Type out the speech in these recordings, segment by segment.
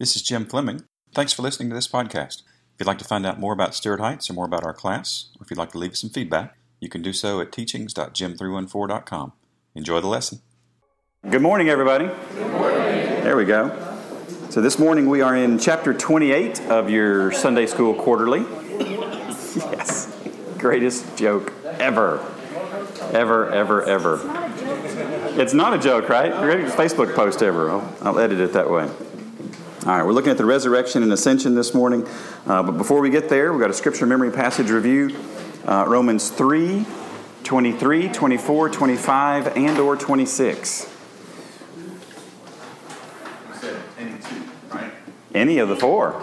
This is Jim Fleming. Thanks for listening to this podcast. If you'd like to find out more about Stuart Heights or more about our class, or if you'd like to leave us some feedback, you can do so at teachings.jim314.com. Enjoy the lesson. Good morning, everybody. Good morning. There we go. So this morning we are in chapter 28 of your Sunday School Quarterly. Greatest joke ever. Ever, ever, ever. It's not a joke, right? Greatest Facebook post ever. I'll, I'll edit it that way. All right, we're looking at the resurrection and ascension this morning. Uh, but before we get there, we've got a scripture memory passage review. Uh, Romans 3, 23, 24, 25, and or 26. Any two, right? Any of the four.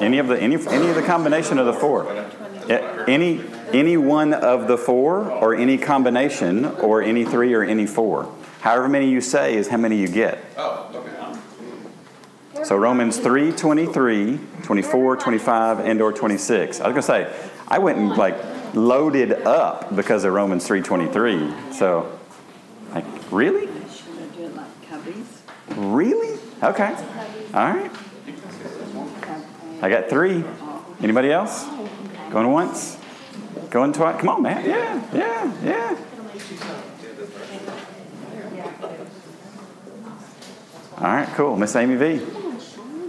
Any of the any, any of the combination of the four. Yeah, Any any one of the four or any combination or any three or any four. However many you say is how many you get. Oh, okay. So Romans 3, 23, 24, 25, and or 26. I was going to say, I went and like loaded up because of Romans 3, 23. So, like, really? Should I do it like cubbies? Really? Okay. All right. I got three. Anybody else? Going once? Going twice? Come on, man. Yeah, yeah, yeah. All right, cool. Miss Amy V.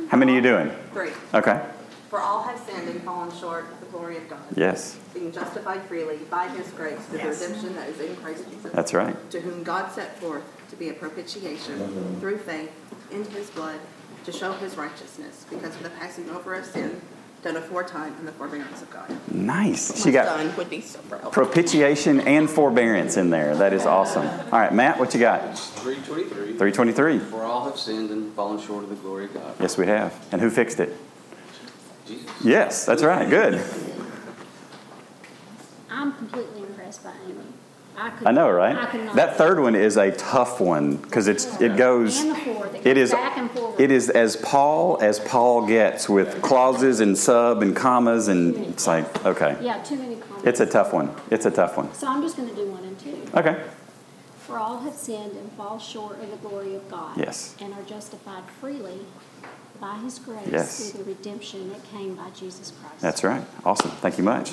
How many are you doing? Three. Okay. For all have sinned and fallen short of the glory of God. Yes, Being justified freely by his grace through the redemption that is in Christ Jesus. that's right. To whom God set forth to be a propitiation through faith in his blood to show his righteousness, because of the passing over of sin done aforetime in the forbearance of God. Nice. She got son would be so proud. propitiation and forbearance in there. That is awesome. All right, Matt, what you got? 323. 323. For all have sinned and fallen short of the glory of God. Yes, we have. And who fixed it? Jesus. Yes, that's right. Good. I'm completely impressed by Amy. I could. I know, I right? could not. That third one is a tough one because it's it goes. And the fourth, it It is. back and forward. It is as Paul as Paul gets with clauses and sub and commas and it's like okay, Yeah, too many comments. it's a tough one. It's a tough one. So I'm just going to do one and two. Okay. For all have sinned and fall short of the glory of God. Yes. And are justified freely by His grace Yes. through the redemption that came by Jesus Christ. That's right. Awesome. Thank you much.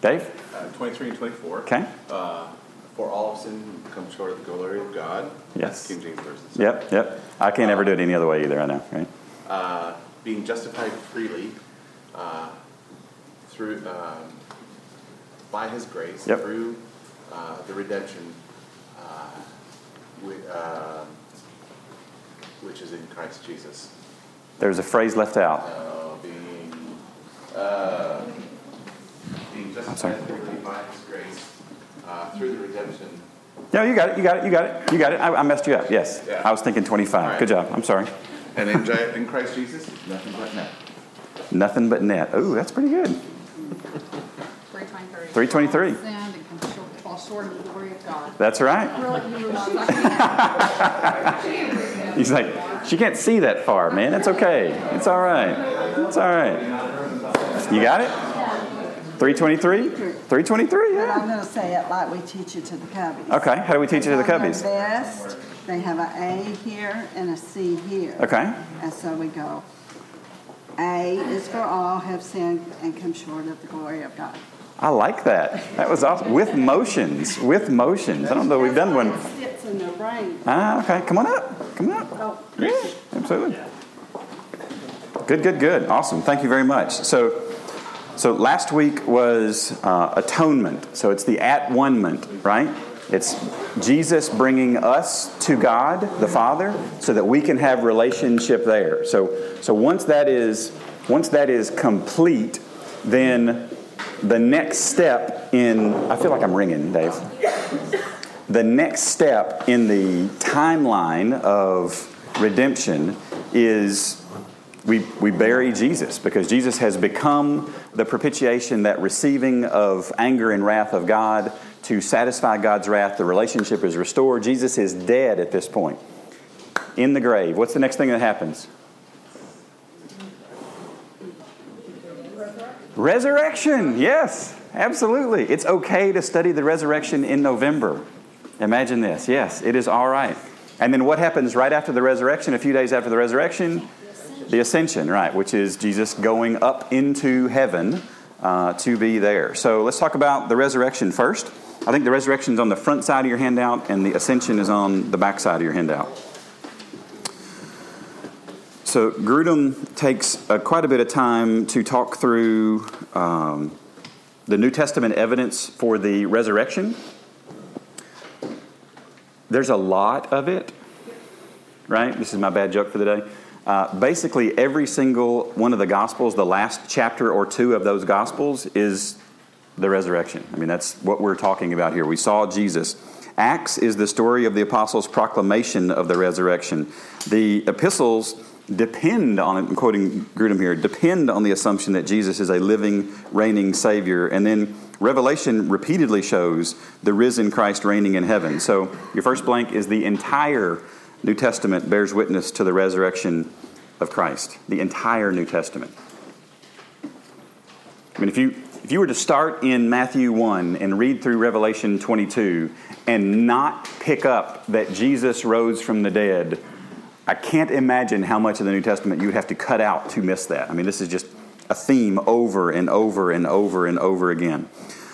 Dave. Uh, 23 and 24. Okay. Uh, for all of sin come short of the glory of God. Yes. King James Version. Yep. Yep. I can't ever do it any other way either. I know. Right. Uh, being justified freely uh, through um, by His grace Yep. through uh, the redemption, uh, uh, which is in Christ Jesus. There's a phrase left out. Uh, being uh, being sorry. justified freely by His grace uh, through the redemption. No, you got it. You got it. You got it. You got it. I, I messed you up. Yes. Yeah. I was thinking 25. All right. Good job. I'm sorry. And in, in Christ Jesus, nothing but net. Nothing but net. Ooh, that's pretty good. 323. 323. And come short, fall short the glory of God. That's right. Really, you were not He's like, she can't see that far, man. It's okay. It's all right. It's all right. You got it? 323? 323, But I'm going to say it like we teach it to the cubbies. Okay, how do we teach it to the cubbies? vest, they have a A here and a C here. Okay. And so we go, A is for all have sinned and come short of the glory of God. I like that. That was awesome. With motions. With motions. I don't know we've done one. It sits in their brain. Ah, okay. Come on up. Come on up. Oh, Yeah, absolutely. Good, good, good. Awesome. Thank you very much. So, so last week was uh, atonement. So it's the at one-ment, right? It's Jesus bringing us to God the Father, so that we can have relationship there. So, so once that is once that is complete, then the next step in I feel like I'm ringing, Dave the next step in the timeline of redemption is we, we bury Jesus because Jesus has become the propitiation, that receiving of anger and wrath of God to satisfy God's wrath. The relationship is restored. Jesus is dead at this point in the grave. What's the next thing that happens? Resurrection, yes, absolutely. It's okay to study the resurrection in November. Imagine this. Yes, it is all right. And then what happens right after the resurrection, a few days after the resurrection? The ascension, right, which is Jesus going up into heaven uh, to be there. So let's talk about the resurrection first. I think the resurrection is on the front side of your handout, and the ascension is on the back side of your handout. So Grudem takes uh, quite a bit of time to talk through um, the New Testament evidence for the resurrection. There's a lot of it, right? This is my bad joke for the day. Uh, basically, every single one of the Gospels, the last chapter or two of those Gospels, is the resurrection. I mean, that's what we're talking about here. We saw Jesus. Acts is the story of the apostles' proclamation of the resurrection. The epistles depend on, I'm quoting Grudem here, depend on the assumption that Jesus is a living, reigning Savior. And then Revelation repeatedly shows the risen Christ reigning in heaven. So your first blank is the entire New Testament bears witness to the resurrection of Christ. The entire New Testament. I mean, if you if you were to start in Matthew 1 and read through Revelation 22 and not pick up that Jesus rose from the dead, I can't imagine how much of the New Testament you would have to cut out to miss that. I mean, this is just a theme over and over and over and over again.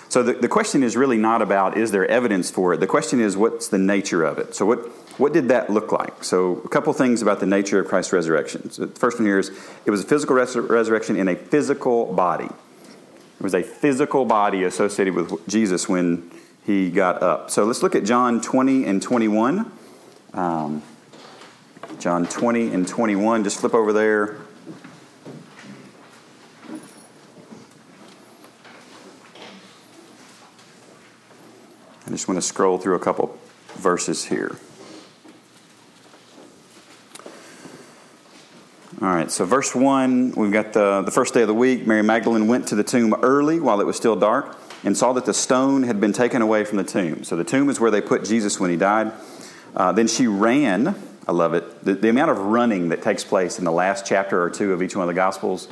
So the, the question is really not about is there evidence for it? The question is what's the nature of it? So what, what did that look like? So a couple things about the nature of Christ's resurrection. So the first one here is it was a physical res- resurrection in a physical body. It was a physical body associated with Jesus when he got up. So let's look at John 20 and 21. Um, John 20 and 21. Just flip over there. I just want to scroll through a couple verses here. All right, so verse 1, we've got the, the first day of the week. Mary Magdalene went to the tomb early while it was still dark and saw that the stone had been taken away from the tomb. So the tomb is where they put Jesus when he died. Uh, then she ran. I love it. The, the amount of running that takes place in the last chapter or two of each one of the Gospels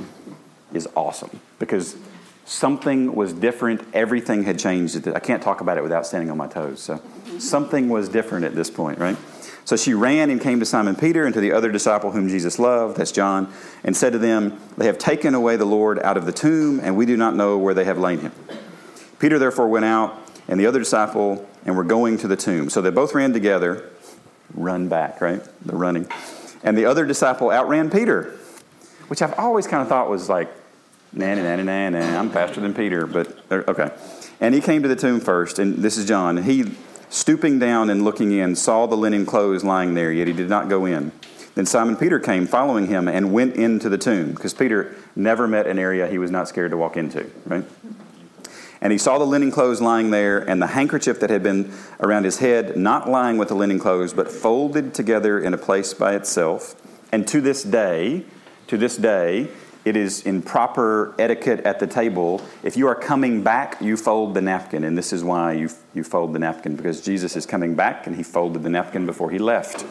is awesome because something was different. Everything had changed. I can't talk about it without standing on my toes. So something was different at this point, right? So she ran and came to Simon Peter and to the other disciple whom Jesus loved, that's John, and said to them, They have taken away the Lord out of the tomb, and we do not know where they have laid him. Peter therefore went out, and the other disciple, and were going to the tomb. So they both ran together, run back, right? They're running. And the other disciple outran Peter, which I've always kind of thought was like, nah, nah, nah, nah, I'm faster than Peter, but er, okay. And he came to the tomb first, and this is John. He stooping down and looking in, saw the linen clothes lying there, yet he did not go in. Then Simon Peter came, following him, and went into the tomb, because Peter never met an area he was not scared to walk into, right? And he saw the linen clothes lying there, and the handkerchief that had been around his head, not lying with the linen clothes, but folded together in a place by itself. And to this day, to this day, it is in proper etiquette at the table. If you are coming back, you fold the napkin. And this is why you, you fold the napkin, because Jesus is coming back and he folded the napkin before he left.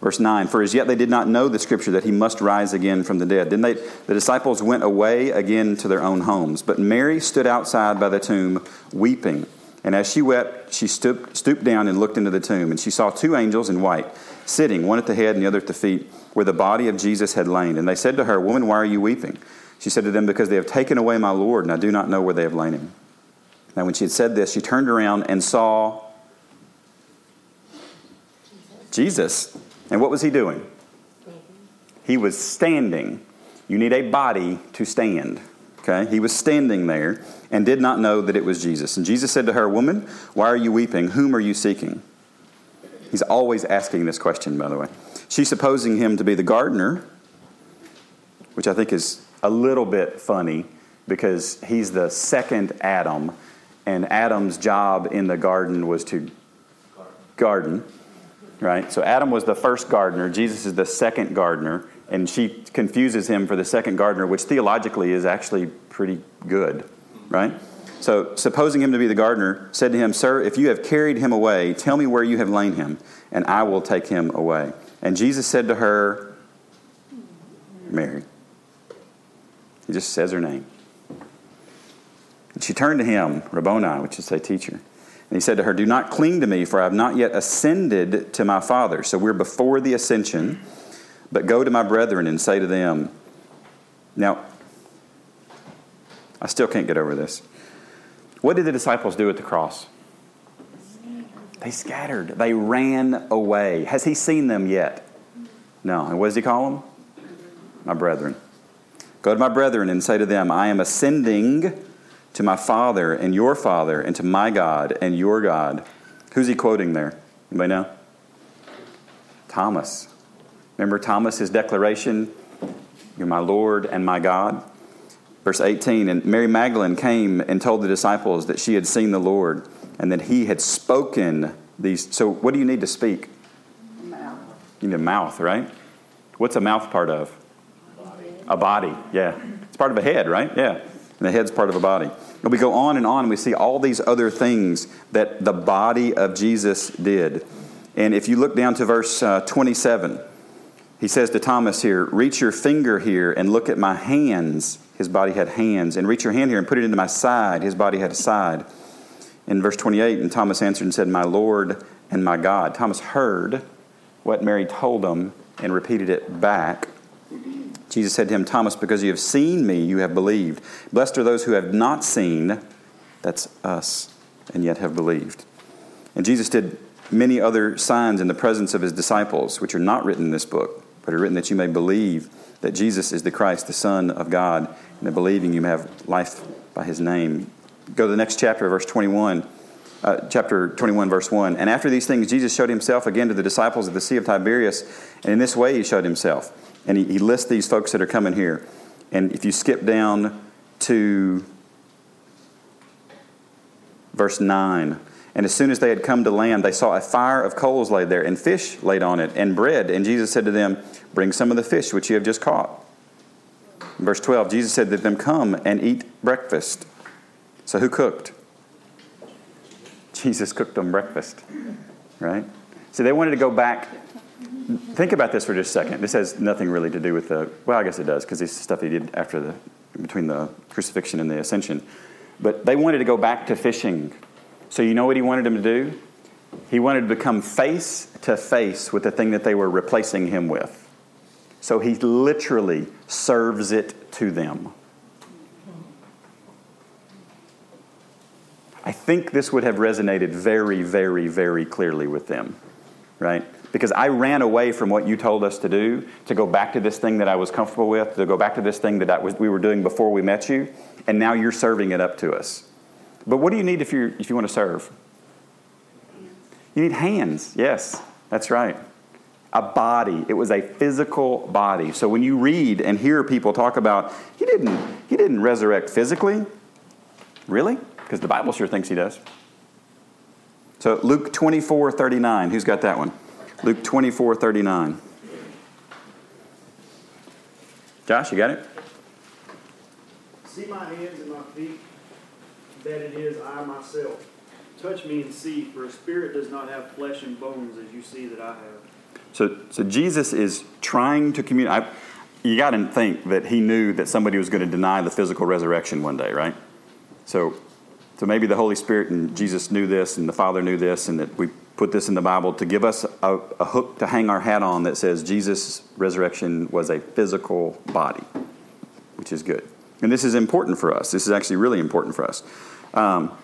Verse 9 For as yet they did not know the scripture that he must rise again from the dead. Then they, the disciples went away again to their own homes. But Mary stood outside by the tomb weeping. And as she wept, she stooped, stooped down and looked into the tomb. And she saw two angels in white sitting, one at the head and the other at the feet where the body of Jesus had lain. And they said to her, Woman, why are you weeping? She said to them, Because they have taken away my Lord, and I do not know where they have lain him. Now, when she had said this, she turned around and saw Jesus. And what was he doing? He was standing. You need a body to stand. Okay? He was standing there and did not know that it was Jesus. And Jesus said to her, Woman, why are you weeping? Whom are you seeking? He's always asking this question, by the way. She's supposing him to be the gardener, which I think is a little bit funny because he's the second Adam, and Adam's job in the garden was to garden, right? So Adam was the first gardener, Jesus is the second gardener, and she confuses him for the second gardener, which theologically is actually pretty good, right? So, supposing him to be the gardener, said to him, Sir, if you have carried him away, tell me where you have lain him, and I will take him away. And Jesus said to her, Mary. He just says her name. And she turned to him, Rabboni, which is say teacher. And he said to her, Do not cling to me, for I have not yet ascended to my Father. So we're before the ascension, but go to my brethren and say to them, Now, I still can't get over this. What did the disciples do at the cross? They scattered. They ran away. Has he seen them yet? No. And what does he call them? My brethren. Go to my brethren and say to them, I am ascending to my Father and your Father, and to my God and your God. Who's he quoting there? Anybody know? Thomas. Remember Thomas's declaration? You're my Lord and my God. Verse 18, and Mary Magdalene came and told the disciples that she had seen the Lord and that he had spoken these. So, what do you need to speak? Mouth. You need a mouth, right? What's a mouth part of? A body, yeah. It's part of a head, right? Yeah. And the head's part of a body. And we go on and on and we see all these other things that the body of Jesus did. And if you look down to verse uh, 27, he says to Thomas here, Reach your finger here and look at my hands. His body had hands. And reach your hand here and put it into my side. His body had a side. In verse 28, and Thomas answered and said, My Lord and my God. Thomas heard what Mary told him and repeated it back. Jesus said to him, Thomas, because you have seen me, you have believed. Blessed are those who have not seen, that's us, and yet have believed. And Jesus did many other signs in the presence of his disciples, which are not written in this book, but are written that you may believe that Jesus is the Christ, the Son of God, and that believing you may have life by his name. Go to the next chapter, verse 21. Uh, chapter 21, verse 1. And after these things, Jesus showed himself again to the disciples at the Sea of Tiberias, and in this way he showed himself. And he, he lists these folks that are coming here. And if you skip down to verse 9, and as soon as they had come to land, they saw a fire of coals laid there, and fish laid on it, and bread. And Jesus said to them, Bring some of the fish which you have just caught. Verse 12, Jesus said to them, Come and eat breakfast. So who cooked? Jesus cooked them breakfast, right? So they wanted to go back. Think about this for just a second. This has nothing really to do with the, well, I guess it does, because this is stuff he did after the, between the crucifixion and the ascension. But they wanted to go back to fishing. So you know what he wanted them to do? He wanted to become face to face with the thing that they were replacing him with. So he literally serves it to them. I think this would have resonated very, very, very clearly with them, right? Because I ran away from what you told us to do to go back to this thing that I was comfortable with, to go back to this thing that was, we were doing before we met you, and now you're serving it up to us. But what do you need if, you if you want to serve? You need hands. Yes, that's right. A body. It was a physical body. So when you read and hear people talk about, he didn't, he didn't resurrect physically. Really? Because the Bible sure thinks he does. So Luke 24, 39. Who's got that one? Luke 24, 39. Josh, you got it? See my hands and my feet, that it is I myself. Touch me and see, for a spirit does not have flesh and bones as you see that I have. So, so Jesus is trying to communicate. You got to think that he knew that somebody was going to deny the physical resurrection one day, right? So, so maybe the Holy Spirit and Jesus knew this, and the Father knew this, and that we put this in the Bible to give us a, a hook to hang our hat on that says Jesus' resurrection was a physical body, which is good. And this is important for us. This is actually really important for us. Um,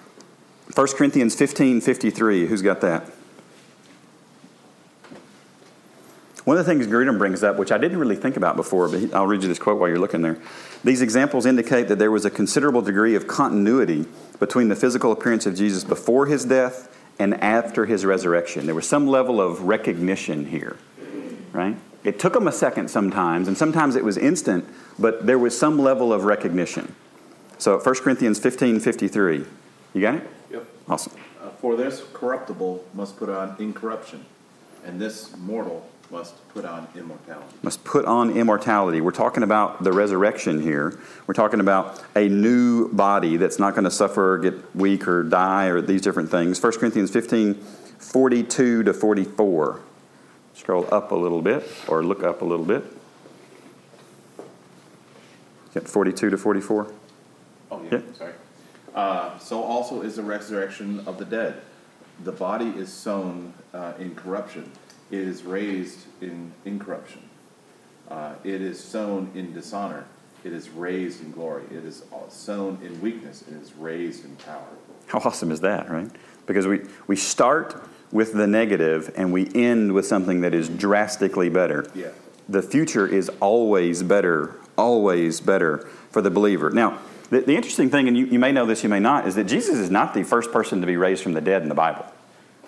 1 Corinthians 15 53. Who's got that? One of the things Grudem brings up, which I didn't really think about before, but I'll read you this quote while you're looking there. These examples indicate that there was a considerable degree of continuity between the physical appearance of Jesus before his death and after his resurrection. There was some level of recognition here, right? It took them a second sometimes, and sometimes it was instant, but there was some level of recognition. So 1 Corinthians 15 53. You got it? Yep. Awesome. Uh, for this corruptible must put on incorruption, and this mortal must put on immortality. Must put on immortality. We're talking about the resurrection here. We're talking about a new body that's not going to suffer, or get weak, or die, or these different things. 1 Corinthians 15 42 to 44. Scroll up a little bit, or look up a little bit. Get 42 to 44. Oh, yeah, Yeah. sorry. Uh, so also is the resurrection of the dead. The body is sown uh, in corruption, it is raised in incorruption. Uh, it is sown in dishonor, it is raised in glory. It is sown in weakness, it is raised in power. How awesome is that, right? Because we, we start with the negative and we end with something that is drastically better. Yeah. The future is always better, always better for the believer. Now, the, the interesting thing, and you, you may know this, you may not, is that Jesus is not the first person to be raised from the dead in the Bible,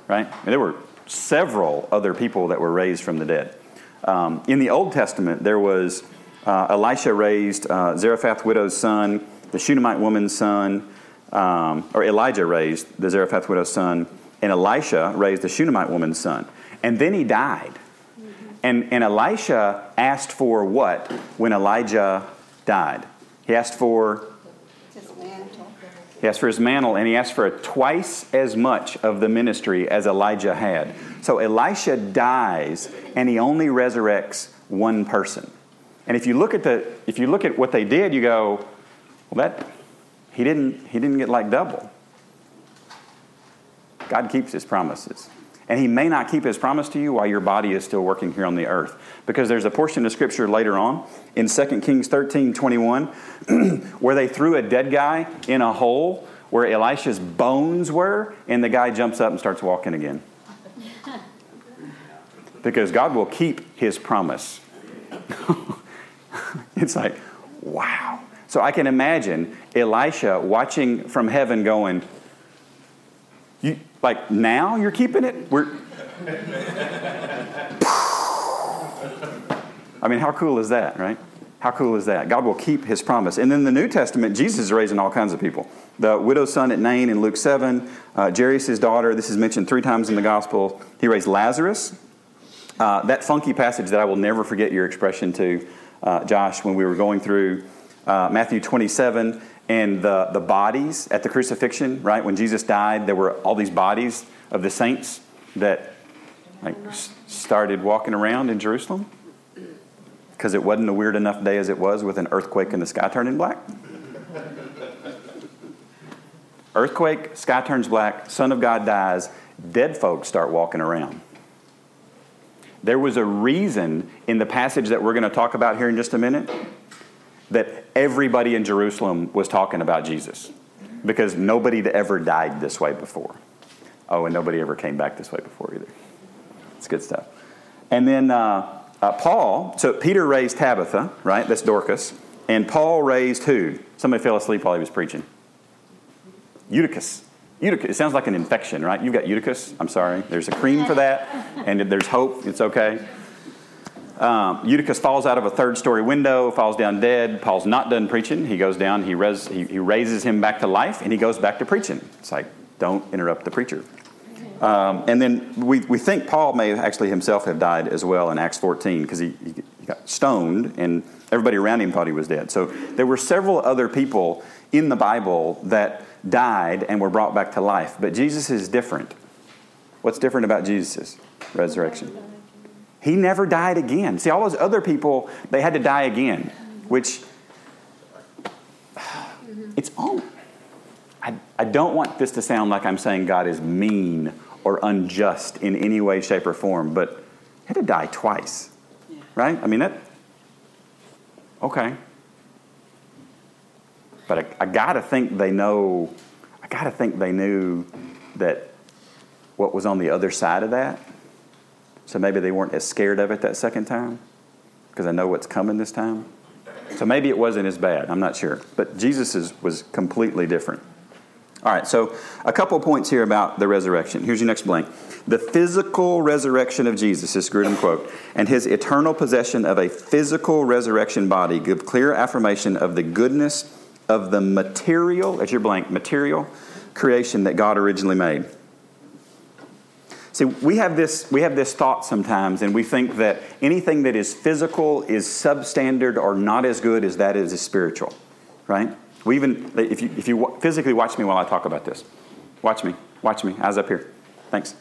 right? And there were several other people that were raised from the dead. Um, in the Old Testament, there was uh, Elisha raised uh, Zarephath widow's son, the Shunammite woman's son, um, or Elijah raised the Zarephath widow's son, and Elisha raised the Shunammite woman's son. And then he died. And, and Elisha asked for what when Elijah died? He asked for His mantle. he asked for his mantle, and he asked for twice as much of the ministry as Elijah had. So Elisha dies, and he only resurrects one person. And if you look at the if you look at what they did, you go, well, that he didn't he didn't get like double. God keeps his promises. And he may not keep his promise to you while your body is still working here on the earth. Because there's a portion of scripture later on in 2 Kings 13 21 where they threw a dead guy in a hole where Elisha's bones were, and the guy jumps up and starts walking again. because God will keep his promise. it's like, wow. So I can imagine Elisha watching from heaven going, like now you're keeping it? We're I mean, how cool is that, right? How cool is that? God will keep his promise. And in the New Testament, Jesus is raising all kinds of people. The widow's son at Nain in Luke 7, uh, Jairus' daughter, this is mentioned three times in the gospel. He raised Lazarus. Uh, that funky passage that I will never forget your expression to, uh, Josh, when we were going through uh, Matthew 27 and the, the bodies at the crucifixion, right? When Jesus died, there were all these bodies of the saints that like, started walking around in Jerusalem because it wasn't a weird enough day as it was with an earthquake and the sky turning black. earthquake, sky turns black, Son of God dies, dead folks start walking around. There was a reason in the passage that we're going to talk about here in just a minute that everybody in Jerusalem was talking about Jesus because nobody had ever died this way before. Oh, and nobody ever came back this way before either. It's good stuff. And then uh, uh, Paul, so Peter raised Tabitha, right? That's Dorcas. And Paul raised who? Somebody fell asleep while he was preaching. Eutychus. Eutychus. It sounds like an infection, right? You've got Eutychus. I'm sorry. There's a cream for that, and there's hope. It's okay. Um, Eutychus falls out of a third story window, falls down dead. Paul's not done preaching. He goes down, he, res, he, he raises him back to life, and he goes back to preaching. It's like, don't interrupt the preacher. Um, and then we, we think Paul may actually himself have died as well in Acts 14 because he, he got stoned and everybody around him thought he was dead. So there were several other people in the Bible that died and were brought back to life. But Jesus is different. What's different about Jesus' resurrection? He never died again. See, all those other people, they had to die again, which it's all. I, I don't want this to sound like I'm saying God is mean or unjust in any way, shape, or form, but he had to die twice. Right? I mean, that. Okay. But I, I got to think they know, I got to think they knew that what was on the other side of that. So maybe they weren't as scared of it that second time because I know what's coming this time. So maybe it wasn't as bad. I'm not sure. But Jesus was completely different. All right, so a couple points here about the resurrection. Here's your next blank. The physical resurrection of Jesus, this Grudem quote, and his eternal possession of a physical resurrection body give clear affirmation of the goodness of the material, as your blank, material creation that God originally made. See, we have this we have this thought sometimes, and we think that anything that is physical is substandard or not as good as that is spiritual, right? We even if you if you physically watch me while I talk about this, watch me, watch me, eyes up here. Thanks.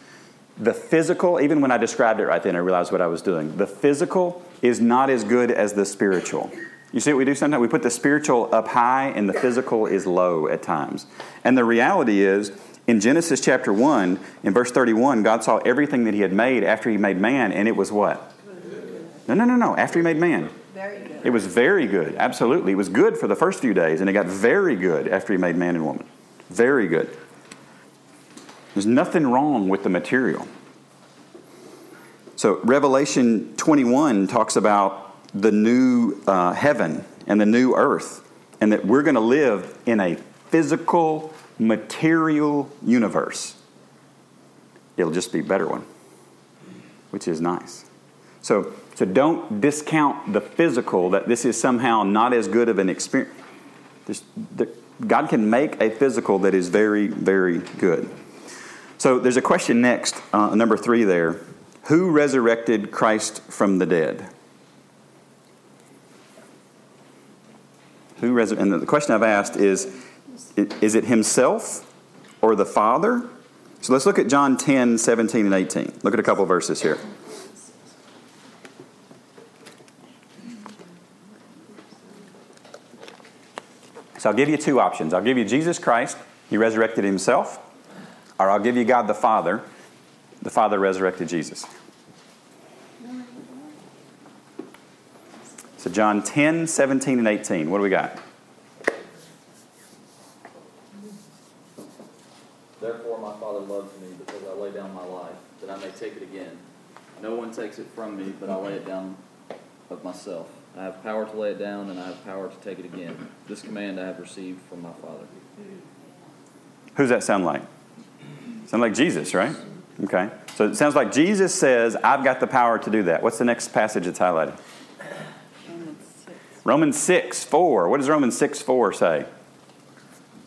The physical, even when I described it right then, I realized what I was doing. The physical is not as good as the spiritual. You see what we do sometimes? We put the spiritual up high and the physical is low at times. And the reality is, in Genesis chapter 1, in verse 31, God saw everything that He had made after He made man, and it was what? No, no, no, no. After He made man. Very good. It was very good. Absolutely. It was good for the first few days, and it got very good after He made man and woman. Very good. There's nothing wrong with the material. So, Revelation 21 talks about the new uh, heaven and the new earth, and that we're going to live in a physical, material universe. It'll just be a better one, which is nice. So, so don't discount the physical that this is somehow not as good of an experience. God can make a physical that is very, very good. So there's a question next, uh, number three there. Who resurrected Christ from the dead? Who resur- and the question I've asked is is it himself or the Father? So let's look at John 10, 17, and 18. Look at a couple verses here. So I'll give you two options. I'll give you Jesus Christ, He resurrected Himself, or I'll give you God the Father, the Father resurrected Jesus. So John 10, 17, and 18. What do we got? My Father loves me, because I lay down my life, that I may take it again. No one takes it from me, but I lay it down of myself. I have power to lay it down, and I have power to take it again. This command I have received from my Father. Who's that sound like? Sound like Jesus, right? Okay. So it sounds like Jesus says, I've got the power to do that. What's the next passage that's highlighted? Romans 6, 4. What does Romans 6, 4 say?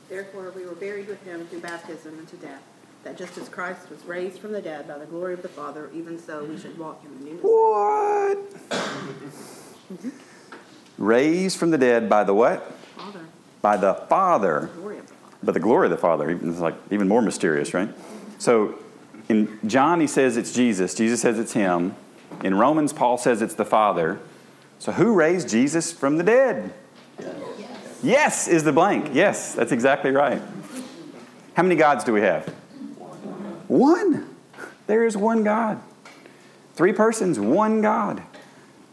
Therefore, we were buried with him through baptism into death, that just as Christ was raised from the dead by the glory of the Father, even so we should walk in the newness. What? Raised from the dead by the what? Father, By the Father. glory of the Father. But the glory of the Father is like even more mysterious, right? So in John, he says it's Jesus. Jesus says it's him. In Romans, Paul says it's the Father. So who raised Jesus from the dead? Yes, yes is the blank. Yes, that's exactly right. How many gods do we have? One. There is one God. Three persons, one God.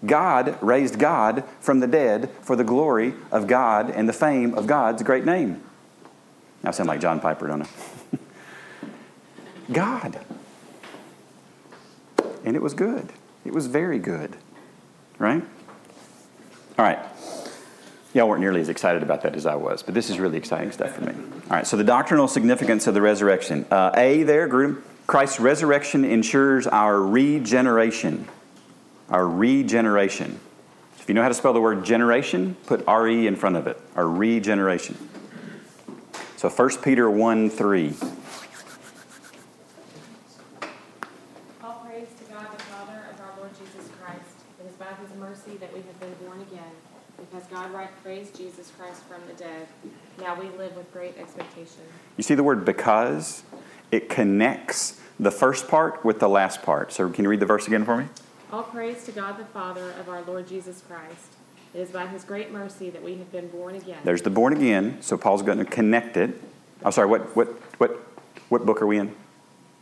God raised God from the dead for the glory of God and the fame of God's great name. I sound like John Piper, don't I? God. And it was good. It was very good. Right? All right. Y'all weren't nearly as excited about that as I was, but this is really exciting stuff for me. All right, so the doctrinal significance of the resurrection. Uh, A there, group. Christ's resurrection ensures our regeneration. Our regeneration. If you know how to spell the word generation, put RE in front of it. Our regeneration. So 1 Peter 1 3. All praise to God the Father of our Lord Jesus Christ. It is by his mercy that we have been born again, because God raised Jesus Christ from the dead. Now we live with great expectation. You see the word because? It connects the first part with the last part. So can you read the verse again for me? All praise to God the Father of our Lord Jesus Christ. It is by his great mercy that we have been born again. There's the born again. So Paul's going to connect it. I'm sorry, what, what, what, what book are we in?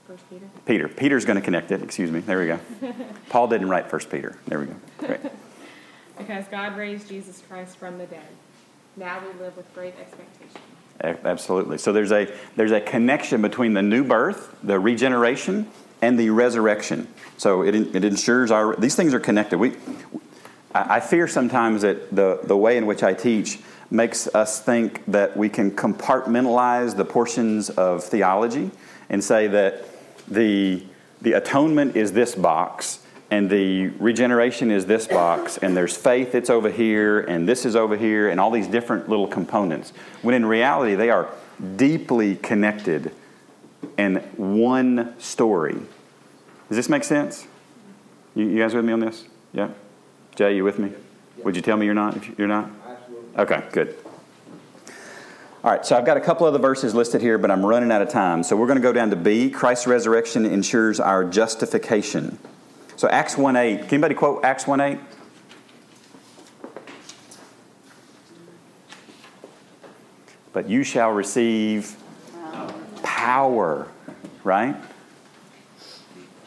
First Peter. Peter. Peter's going to connect it. Excuse me. There we go. Paul didn't write First Peter. There we go. Great. Because God raised Jesus Christ from the dead. Now we live with great expectation. Absolutely. So there's a there's a connection between the new birth, the regeneration, and the resurrection. So it, it ensures our these things are connected. We I fear sometimes that the, the way in which I teach makes us think that we can compartmentalize the portions of theology and say that the the atonement is this box and the regeneration is this box and there's faith it's over here and this is over here and all these different little components when in reality they are deeply connected in one story. Does this make sense? You, you guys with me on this? Yeah? Jay you with me? Would you tell me you're not if you're not? Okay good. All right, so I've got a couple other verses listed here, but I'm running out of time. So we're going to go down to B. Christ's resurrection ensures our justification. So Acts 1 8. Can anybody quote Acts 1 8? but you shall receive power, right?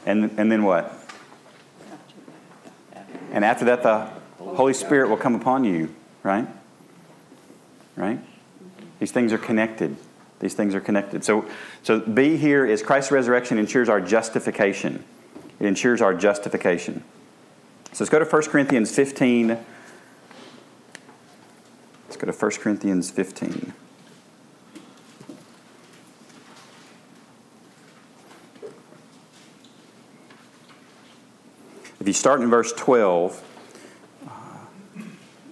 And, and then what? And after that, the Holy Spirit will come upon you, right? Right? These things are connected. These things are connected. So, so B here is Christ's resurrection ensures our justification. It ensures our justification. So let's go to 1 Corinthians 15. Let's go to 1 Corinthians 15. If you start in verse 12, uh,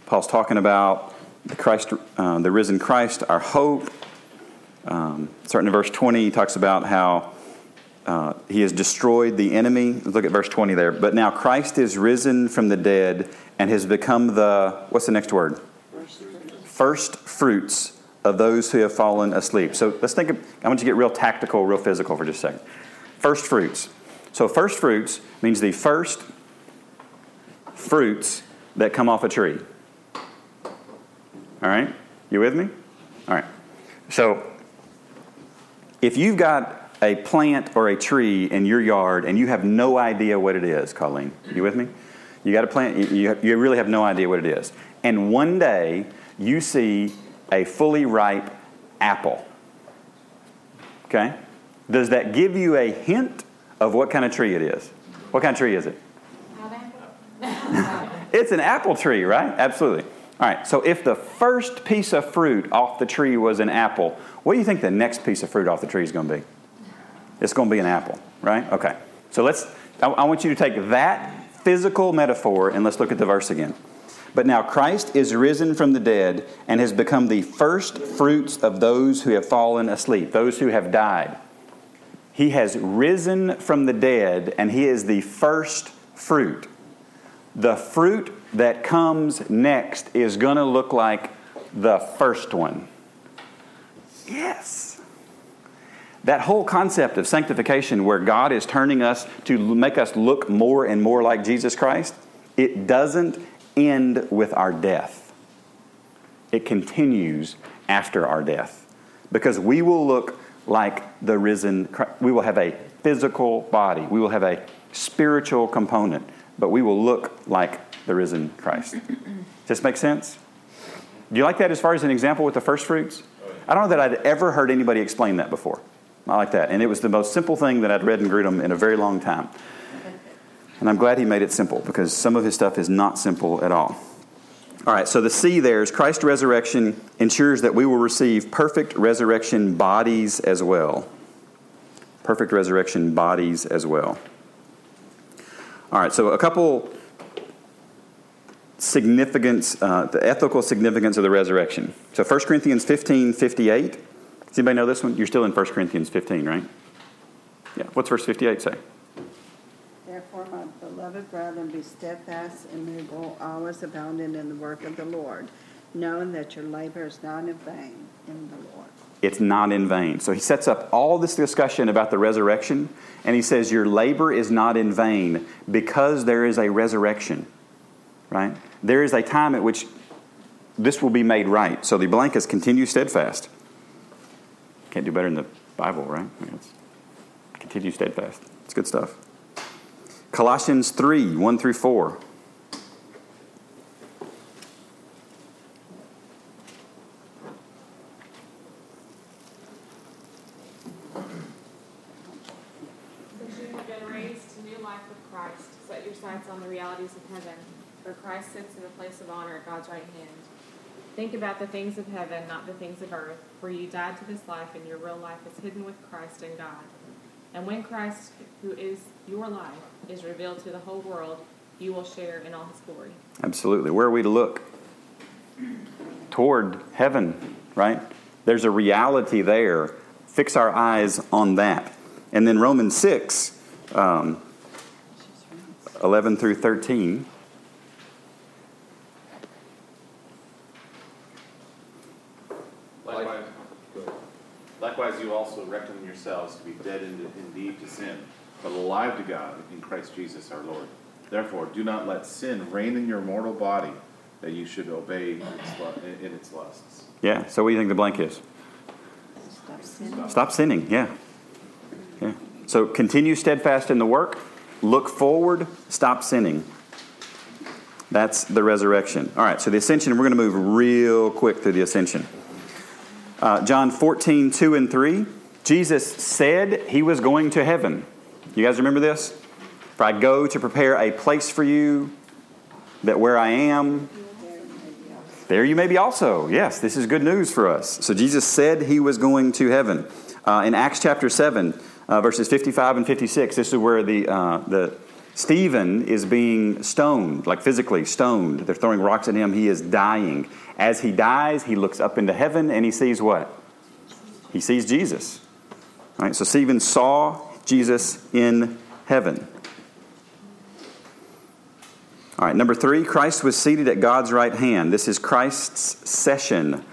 Paul's talking about the Christ, uh, the risen Christ, our hope. Um, starting in verse 20, he talks about how uh, he has destroyed the enemy. Look at verse 20 there. But now Christ is risen from the dead and has become the, what's the next word? First fruits of those who have fallen asleep. So let's think of, I want you to get real tactical, real physical for just a second. First fruits. So first fruits means the first fruits that come off a tree. All right? You with me? All right. So if you've got a plant or a tree in your yard and you have no idea what it is, Colleen, you with me? You got a plant, you, you really have no idea what it is. And one day you see a fully ripe apple. Okay? Does that give you a hint of what kind of tree it is? What kind of tree is it? it's an apple tree, right? Absolutely. All right, so if the first piece of fruit off the tree was an apple, what do you think the next piece of fruit off the tree is going to be? It's going to be an apple, right? Okay. So let's, I, I want you to take that physical metaphor and let's look at the verse again. But now Christ is risen from the dead and has become the first fruits of those who have fallen asleep, those who have died. He has risen from the dead and he is the first fruit. The fruit that comes next is going to look like the first one. Yes. That whole concept of sanctification, where God is turning us to make us look more and more like Jesus Christ, it doesn't end with our death. It continues after our death. Because we will look like the risen, Christ. we will have a physical body, we will have a spiritual component, but we will look like the risen Christ. Does this make sense? Do you like that as far as an example with the first fruits? Oh, I don't know that I'd ever heard anybody explain that before. I like that. And it was the most simple thing that I'd read in Grudem in a very long time. And I'm glad he made it simple because some of his stuff is not simple at all. All right, so the C there is Christ's resurrection ensures that we will receive perfect resurrection bodies as well. Perfect resurrection bodies as well. All right, so a couple significance, uh, the ethical significance of the resurrection. So 1 Corinthians 15 58. Does anybody know this one? You're still in 1 Corinthians 15, right? Yeah. What's verse 58 say? Therefore, my beloved brethren, be steadfast, immovable, always abounding in the work of the Lord, knowing that your labor is not in vain in the Lord. It's not in vain. So he sets up all this discussion about the resurrection, and he says, Your labor is not in vain because there is a resurrection, right? There is a time at which this will be made right. So the blank is continue steadfast. Can't do better in the Bible, right? I mean, continue steadfast. It's good stuff. Colossians 3 1 through 4. Since you have been raised to new life with Christ, set your sights on the realities of heaven, where Christ sits in the place of honor at God's right hand. Think about the things of heaven, not the things of earth, for you died to this life, and your real life is hidden with Christ in God. And when Christ, who is your life, is revealed to the whole world, you will share in all his glory. Absolutely. Where are we to look? Toward heaven, right? There's a reality there. Fix our eyes on that. And then Romans 6, um, 11 through 13. Likewise, likewise, you also reckon yourselves to be dead indeed to sin, but alive to God in Christ Jesus our Lord. Therefore, do not let sin reign in your mortal body, that you should obey in in its lusts. Yeah. So what do you think the blank is? Stop sinning. Stop sinning. Yeah. Yeah. So continue steadfast in the work. Look forward. Stop sinning. That's the resurrection. All right. So the ascension. We're going to move real quick through the ascension. Uh, John 14, 2 and 3. Jesus said he was going to heaven. You guys remember this? For I go to prepare a place for you, that where I am, there you may be also. Yes, this is good news for us. So Jesus said he was going to heaven. Uh, in Acts chapter 7, uh, verses 55 and 56, this is where the, uh, the Stephen is being stoned, like physically stoned. They're throwing rocks at him. He is dying. As he dies, he looks up into heaven and he sees what? He sees Jesus. So Stephen saw Jesus in heaven. All right, number three, Christ was seated at God's right hand. This is Christ's session.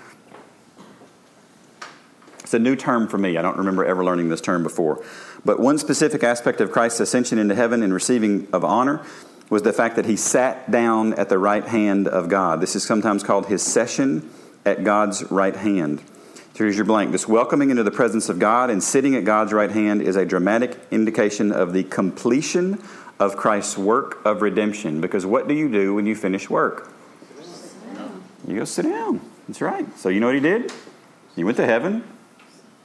It's a new term for me. I don't remember ever learning this term before. But one specific aspect of Christ's ascension into heaven and receiving of honor was the fact that he sat down at the right hand of God. This is sometimes called his session at God's right hand. Here's your blank. This welcoming into the presence of God and sitting at God's right hand is a dramatic indication of the completion of Christ's work of redemption. Because what do you do when you finish work? You go sit down. That's right. So you know what he did? He went to heaven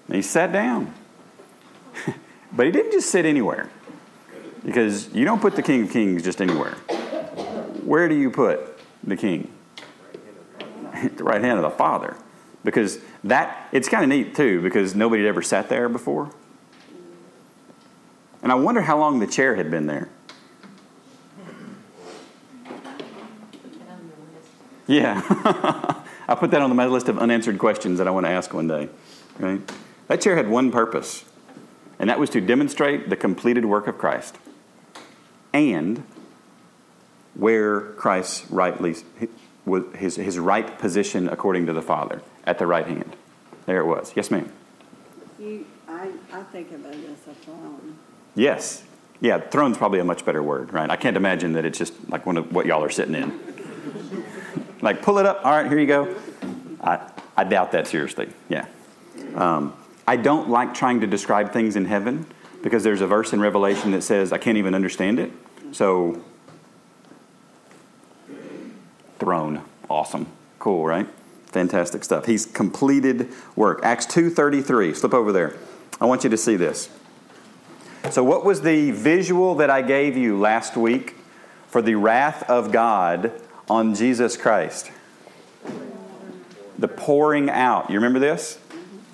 and he sat down. but he didn't just sit anywhere. Because you don't put the King of Kings just anywhere. Where do you put the king? At the right hand of the Father. Because that, it's kind of neat too, because nobody had ever sat there before. And I wonder how long the chair had been there. Yeah. I put that on my list of unanswered questions that I want to ask one day. Right? That chair had one purpose, and that was to demonstrate the completed work of Christ and where Christ rightly was his, his right position according to the Father at the right hand. There it was. Yes, ma'am. You, I, I think of it as a throne. Yes. Yeah, throne's probably a much better word, right? I can't imagine that it's just like one of what y'all are sitting in. like, pull it up. All right, here you go. I, I doubt that seriously. Yeah. Um, I don't like trying to describe things in heaven because there's a verse in Revelation that says I can't even understand it. So, throne, awesome, cool, right? Fantastic stuff. He's completed work. Acts two thirty three. Slip over there. I want you to see this. So, what was the visual that I gave you last week for the wrath of God on Jesus Christ? The pouring out. You remember this?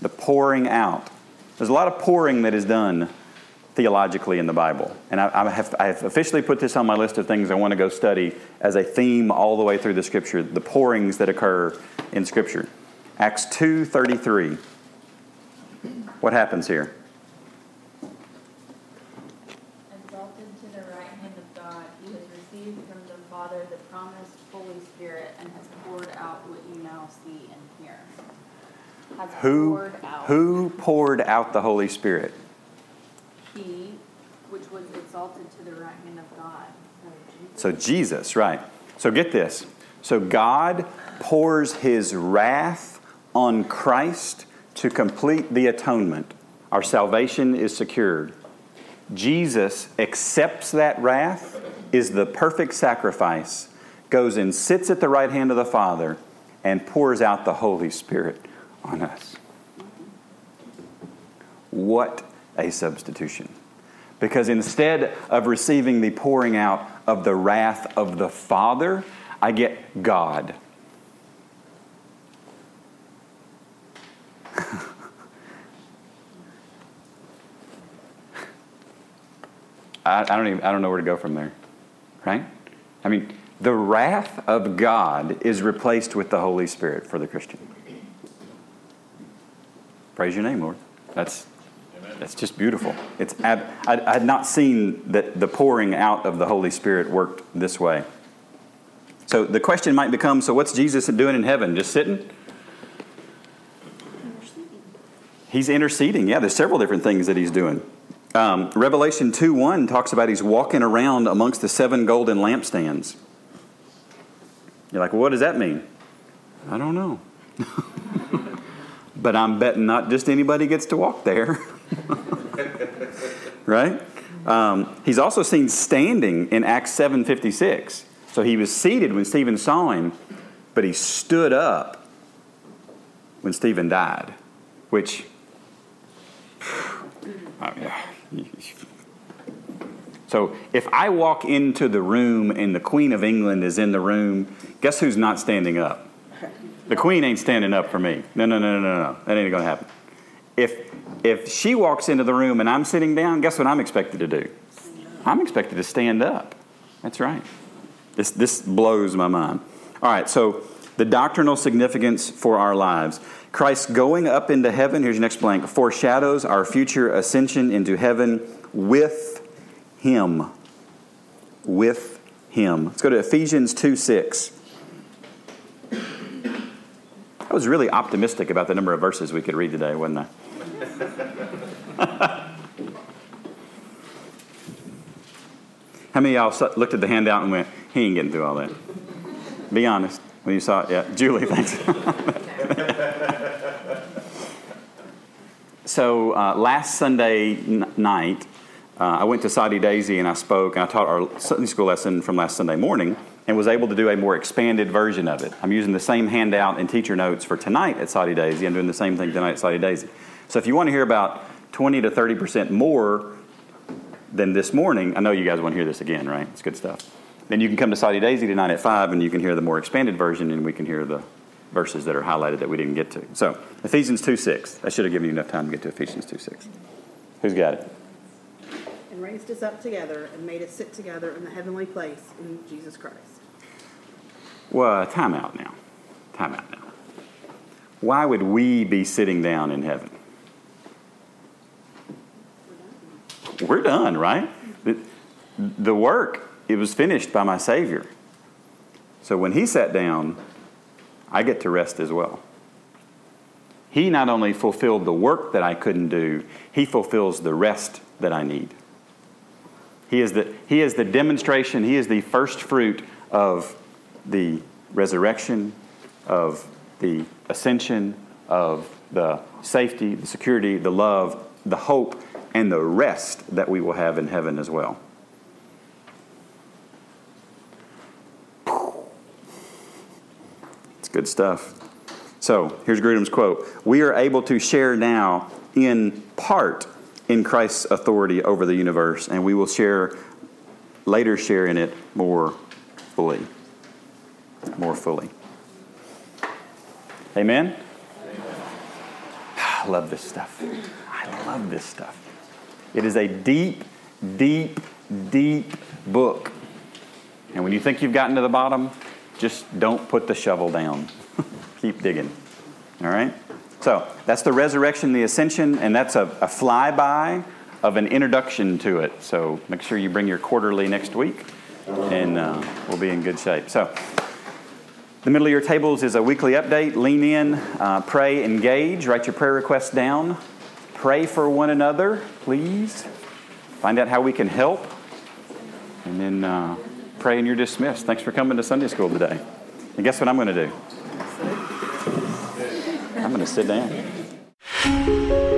The pouring out. There's a lot of pouring that is done theologically in the Bible. And I, I, have, I have officially put this on my list of things I want to go study as a theme all the way through the Scripture, the pourings that occur in Scripture. Acts 2.33. What happens here? Exalted to the right hand of God, he has received from the Father the promised Holy Spirit and has poured out what you now see and hear. Has Who, poured out. who poured out the Holy Spirit? He, which was exalted to the right hand of God. So Jesus, right. So get this. So God pours his wrath on Christ to complete the atonement. Our salvation is secured. Jesus accepts that wrath, is the perfect sacrifice, goes and sits at the right hand of the Father, and pours out the Holy Spirit on us. What a substitution. Because instead of receiving the pouring out of the wrath of the Father, I get God. I, I, don't even, I don't know where to go from there. Right? I mean, the wrath of God is replaced with the Holy Spirit for the Christian. Praise your name, Lord. That's that's just beautiful. It's ab- I, I had not seen that the pouring out of the Holy Spirit worked this way. So the question might become: So what's Jesus doing in heaven? Just sitting? He's interceding. Yeah, there's several different things that he's doing. Um, Revelation 2 1 talks about he's walking around amongst the seven golden lampstands. You're like, well, what does that mean? I don't know. but I'm betting not just anybody gets to walk there. right? Um, he's also seen standing in Acts 7:56. So he was seated when Stephen saw him, but he stood up when Stephen died, which oh, yeah. So if I walk into the room and the Queen of England is in the room, guess who's not standing up? The Queen ain't standing up for me. No, no, no, no, no, no. That ain't gonna happen. If she walks into the room and I'm sitting down, guess what I'm expected to do? I'm expected to stand up. That's right. This this blows my mind. All right, so the doctrinal significance for our lives. Christ going up into heaven, here's your next blank, foreshadows our future ascension into heaven with Him. With Him. Let's go to Ephesians 2 6. I was really optimistic about the number of verses we could read today, wasn't I? How many of y'all looked at the handout and went, he ain't getting through all that? Be honest. When you saw it, yeah. Julie, thanks. so uh, last Sunday n- night, uh, I went to Soddy Daisy and I spoke and I taught our Sunday school lesson from last Sunday morning and was able to do a more expanded version of it. I'm using the same handout and teacher notes for tonight at Soddy Daisy. I'm doing the same thing tonight at Soddy Daisy. So if you want to hear about 20 to 30% more than this morning, I know you guys want to hear this again, right? It's good stuff. Then you can come to Soddy Daisy tonight at 5 and you can hear the more expanded version and we can hear the verses that are highlighted that we didn't get to. So, Ephesians 2 6. I should have given you enough time to get to Ephesians 2 6. Who's got it? And raised us up together and made us sit together in the heavenly place in Jesus Christ. Well, time out now. Time out now. Why would we be sitting down in heaven? We're done, right? The, the work, it was finished by my Savior. So when He sat down, I get to rest as well. He not only fulfilled the work that I couldn't do, He fulfills the rest that I need. He is the, he is the demonstration, He is the first fruit of the resurrection, of the ascension, of the safety, the security, the love, the hope, and the rest that we will have in heaven as well. It's good stuff. So here's Grudem's quote We are able to share now in part in Christ's authority over the universe, and we will share later share in it more fully. More fully. Amen? I love this stuff. I love this stuff. It is a deep, deep, deep book. And when you think you've gotten to the bottom, just don't put the shovel down. Keep digging. All right? So that's the resurrection, the ascension, and that's a, a flyby of an introduction to it. So make sure you bring your quarterly next week, and uh, we'll be in good shape. So the middle of your tables is a weekly update. Lean in, uh, pray, engage, write your prayer requests down. Pray for one another, please. Find out how we can help. And then uh, pray and you're dismissed. Thanks for coming to Sunday school today. And guess what I'm going to do? I'm going to sit down.